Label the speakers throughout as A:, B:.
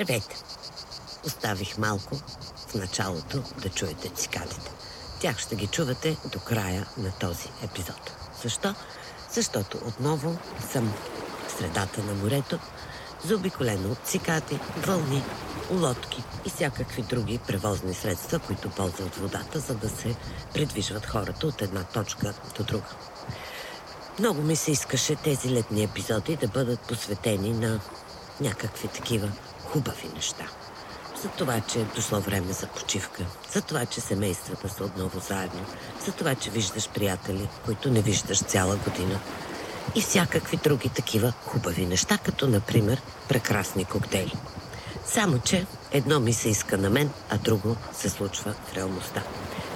A: Здравейте! Оставих малко в началото да чуете цикадите. Тях ще ги чувате до края на този епизод. Защо? Защото отново съм в средата на морето, заобиколено от цикади, вълни, лодки и всякакви други превозни средства, които ползват водата, за да се придвижват хората от една точка до друга. Много ми се искаше тези летни епизоди да бъдат посветени на някакви такива хубави неща. За това, че е дошло време за почивка, за това, че семействата са отново заедно, за това, че виждаш приятели, които не виждаш цяла година и всякакви други такива хубави неща, като например прекрасни коктейли. Само, че едно ми се иска на мен, а друго се случва в реалността.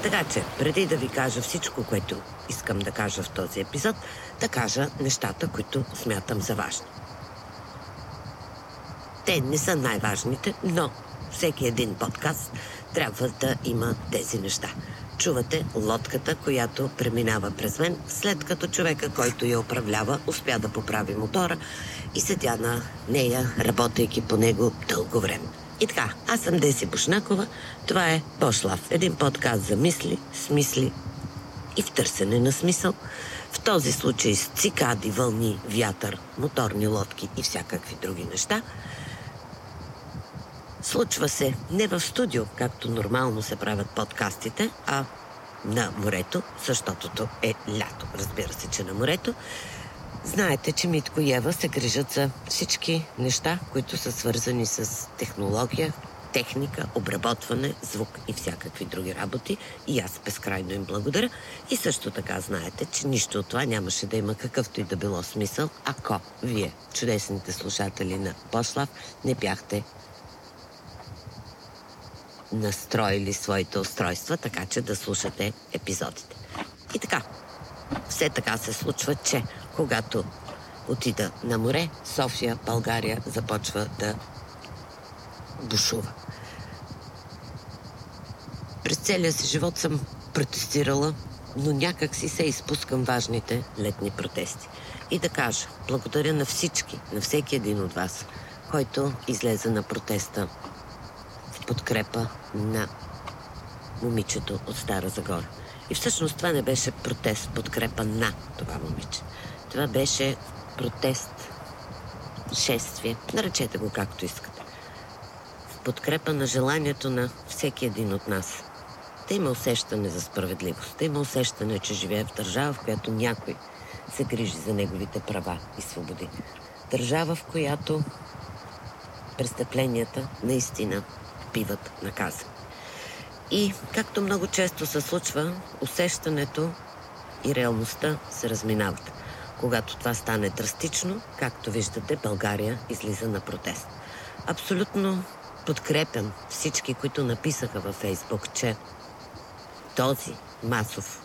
A: Така че, преди да ви кажа всичко, което искам да кажа в този епизод, да кажа нещата, които смятам за важни. Те не са най-важните, но всеки един подкаст трябва да има тези неща. Чувате лодката, която преминава през мен, след като човека, който я управлява, успя да поправи мотора и седя на нея, работейки по него дълго време. И така, аз съм Деси Бушнакова, това е Пошлав, един подкаст за мисли, смисли и в търсене на смисъл. В този случай с цикади, вълни, вятър, моторни лодки и всякакви други неща – Случва се не в студио, както нормално се правят подкастите, а на морето, защото е лято. Разбира се, че на морето. Знаете, че Митко и Ева се грижат за всички неща, които са свързани с технология, техника, обработване, звук и всякакви други работи. И аз безкрайно им благодаря. И също така знаете, че нищо от това нямаше да има какъвто и да било смисъл, ако вие, чудесните слушатели на Пошлав, не бяхте настроили своите устройства, така че да слушате епизодите. И така, все така се случва, че когато отида на море, София, България започва да бушува. През целия си живот съм протестирала, но някак си се изпускам важните летни протести. И да кажа, благодаря на всички, на всеки един от вас, който излезе на протеста подкрепа на момичето от Стара Загора. И всъщност това не беше протест, подкрепа на това момиче. Това беше протест, шествие, наречете го както искате. В подкрепа на желанието на всеки един от нас. Да има усещане за справедливост. Да има усещане, че живее в държава, в която някой се грижи за неговите права и свободи. Държава, в която престъпленията наистина биват наказани. И, както много често се случва, усещането и реалността се разминават. Когато това стане драстично, както виждате, България излиза на протест. Абсолютно подкрепям всички, които написаха във Фейсбук, че този масов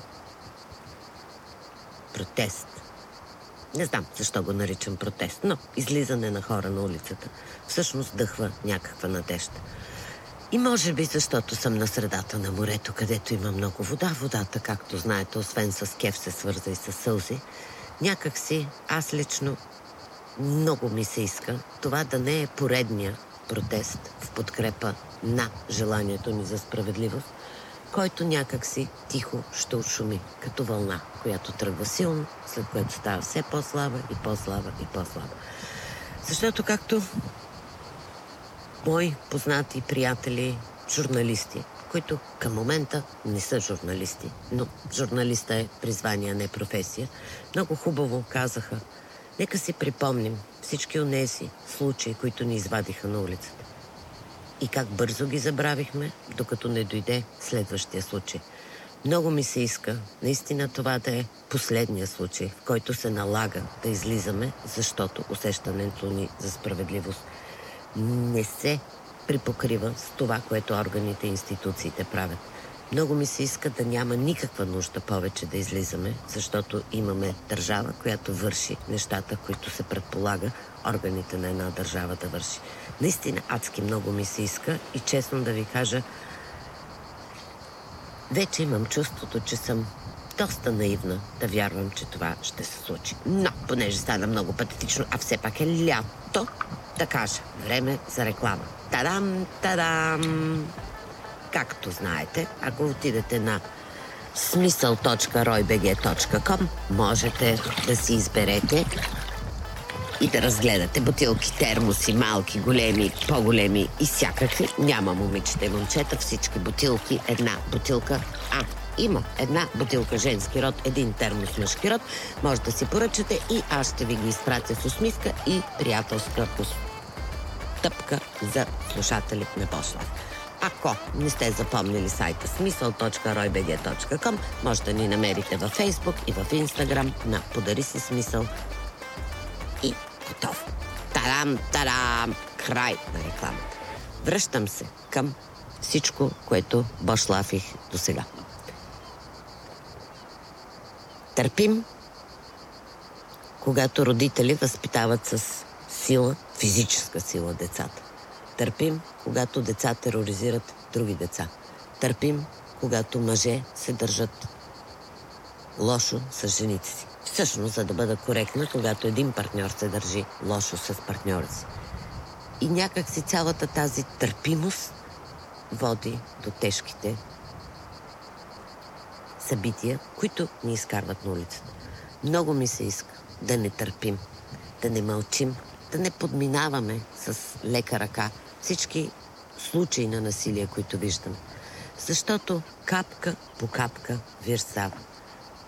A: протест, не знам защо го наричам протест, но излизане на хора на улицата всъщност дъхва някаква надежда. И може би защото съм на средата на морето, където има много вода. Водата, както знаете, освен с кеф се свърза и с сълзи. Някак си, аз лично много ми се иска това да не е поредния протест в подкрепа на желанието ни за справедливост, който някак си тихо ще ушуми, като вълна, която тръгва силно, след което става все по-слаба и по-слаба и по-слаба. Защото както мои познати приятели, журналисти, които към момента не са журналисти, но журналиста е призвание, не професия, много хубаво казаха. Нека си припомним всички от тези случаи, които ни извадиха на улицата. И как бързо ги забравихме, докато не дойде следващия случай. Много ми се иска наистина това да е последния случай, в който се налага да излизаме, защото усещането ни за справедливост – не се припокрива с това, което органите и институциите правят. Много ми се иска да няма никаква нужда повече да излизаме, защото имаме държава, която върши нещата, които се предполага органите на една държава да върши. Наистина адски много ми се иска и честно да ви кажа, вече имам чувството, че съм доста наивна да вярвам, че това ще се случи. Но, понеже стана много патетично, а все пак е лято, да кажа, време за реклама. Тадам, тадам! Както знаете, ако отидете на смисъл.roybg.com можете да си изберете и да разгледате бутилки, термоси, малки, големи, по-големи и всякакви. Няма момичета и момчета, всички бутилки, една бутилка. А, има една бутилка женски род, един термос мъжки род. Може да си поръчате и аз ще ви ги изпратя с усмивка и приятелска стъпка за слушателите на Бошлав. Ако не сте запомнили сайта смисъл.roybg.com, може да ни намерите във Facebook и в Instagram на Подари си смисъл и готов. Тарам, тарам! Край на рекламата. Връщам се към всичко, което башлафих до сега. Търпим, когато родители възпитават с сила, физическа сила децата. Търпим, когато деца тероризират други деца. Търпим, когато мъже се държат лошо с жените си. Всъщност, за да бъда коректна, когато един партньор се държи лошо с партньора си. И някак си цялата тази търпимост води до тежките събития, които ни изкарват на улицата. Много ми се иска да не търпим, да не мълчим, да не подминаваме с лека ръка всички случаи на насилие, които виждаме. Защото капка по капка вирсава.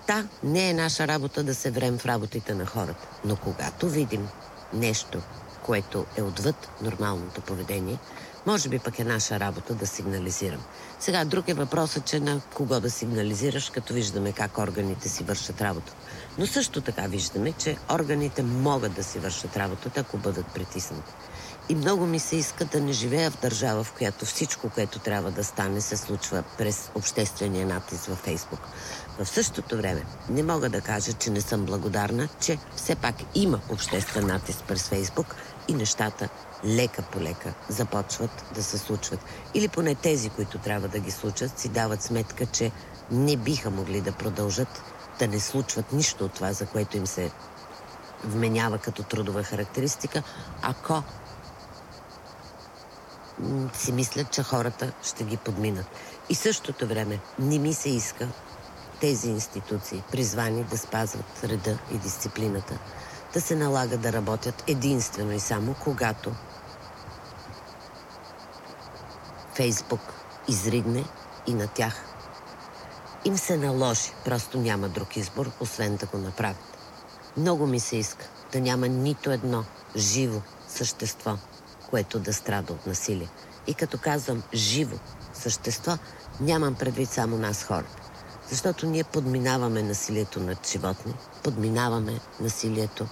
A: Та не е наша работа да се врем в работите на хората. Но когато видим нещо, което е отвъд нормалното поведение, може би пък е наша работа да сигнализирам. Сега друг е въпросът, че на кого да сигнализираш, като виждаме как органите си вършат работа. Но също така виждаме, че органите могат да си вършат работата, ако бъдат притиснати. И много ми се иска да не живея в държава, в която всичко, което трябва да стане, се случва през обществения натиск във Фейсбук. В същото време не мога да кажа, че не съм благодарна, че все пак има обществен натиск през Фейсбук и нещата лека по лека започват да се случват. Или поне тези, които трябва да ги случат, си дават сметка, че не биха могли да продължат да не случват нищо от това, за което им се вменява като трудова характеристика, ако си мислят, че хората ще ги подминат. И същото време не ми се иска тези институции, призвани да спазват реда и дисциплината, да се налага да работят единствено и само когато Фейсбук изригне и на тях им се наложи, просто няма друг избор, освен да го направят. Много ми се иска да няма нито едно живо същество, което да страда от насилие. И като казвам живо същество, нямам предвид само нас хората. Защото ние подминаваме насилието над животни, подминаваме насилието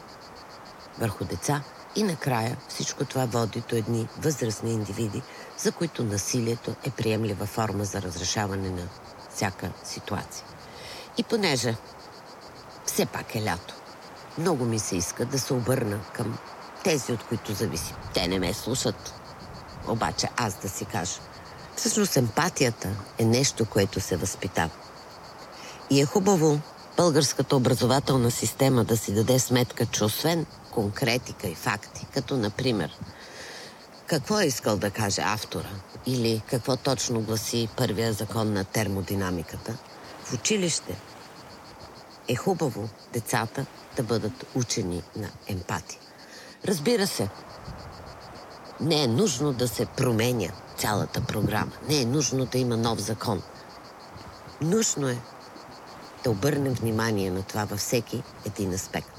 A: върху деца и накрая всичко това води до едни възрастни индивиди, за които насилието е приемлива форма за разрешаване на всяка ситуация. И понеже все пак е лято, много ми се иска да се обърна към тези, от които зависи. Те не ме слушат, обаче аз да си кажа. Всъщност емпатията е нещо, което се възпитава. И е хубаво българската образователна система да си даде сметка, че освен конкретика и факти, като например какво е искал да каже автора или какво точно гласи първия закон на термодинамиката, в училище е хубаво децата да бъдат учени на емпатия. Разбира се, не е нужно да се променя цялата програма. Не е нужно да има нов закон. Нужно е да обърнем внимание на това във всеки един аспект.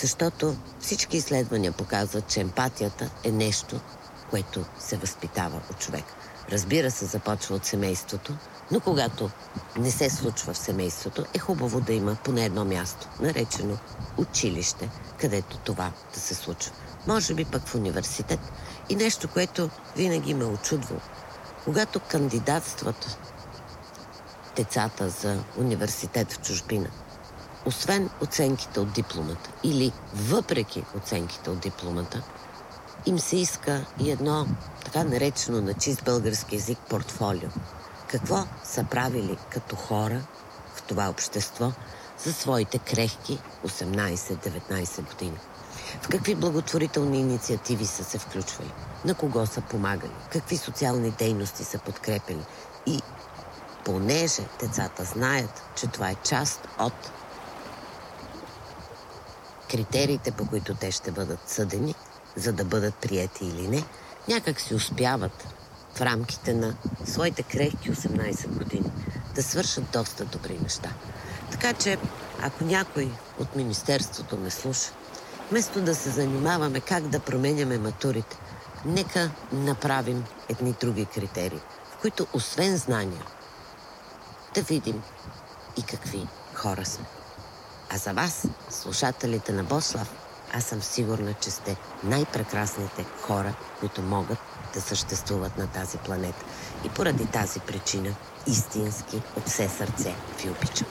A: Защото всички изследвания показват, че емпатията е нещо, което се възпитава от човек. Разбира се, започва от семейството, но когато не се случва в семейството, е хубаво да има поне едно място, наречено училище, където това да се случва. Може би пък в университет. И нещо, което винаги ме очудва. Когато кандидатстват децата за университет в чужбина, освен оценките от дипломата или въпреки оценките от дипломата, им се иска и едно така наречено на чист български язик портфолио. Какво са правили като хора в това общество, за своите крехки 18-19 години. В какви благотворителни инициативи са се включвали? На кого са помагали? Какви социални дейности са подкрепили? И понеже децата знаят, че това е част от критериите, по които те ще бъдат съдени, за да бъдат прияти или не, някак си успяват в рамките на своите крехки 18 години да свършат доста добри неща. Така че, ако някой от Министерството ме слуша, вместо да се занимаваме как да променяме матурите, нека направим едни други критерии, в които освен знания, да видим и какви хора сме. А за вас, слушателите на Бослав, аз съм сигурна, че сте най-прекрасните хора, които могат да съществуват на тази планета. И поради тази причина, истински, от все сърце ви обичам.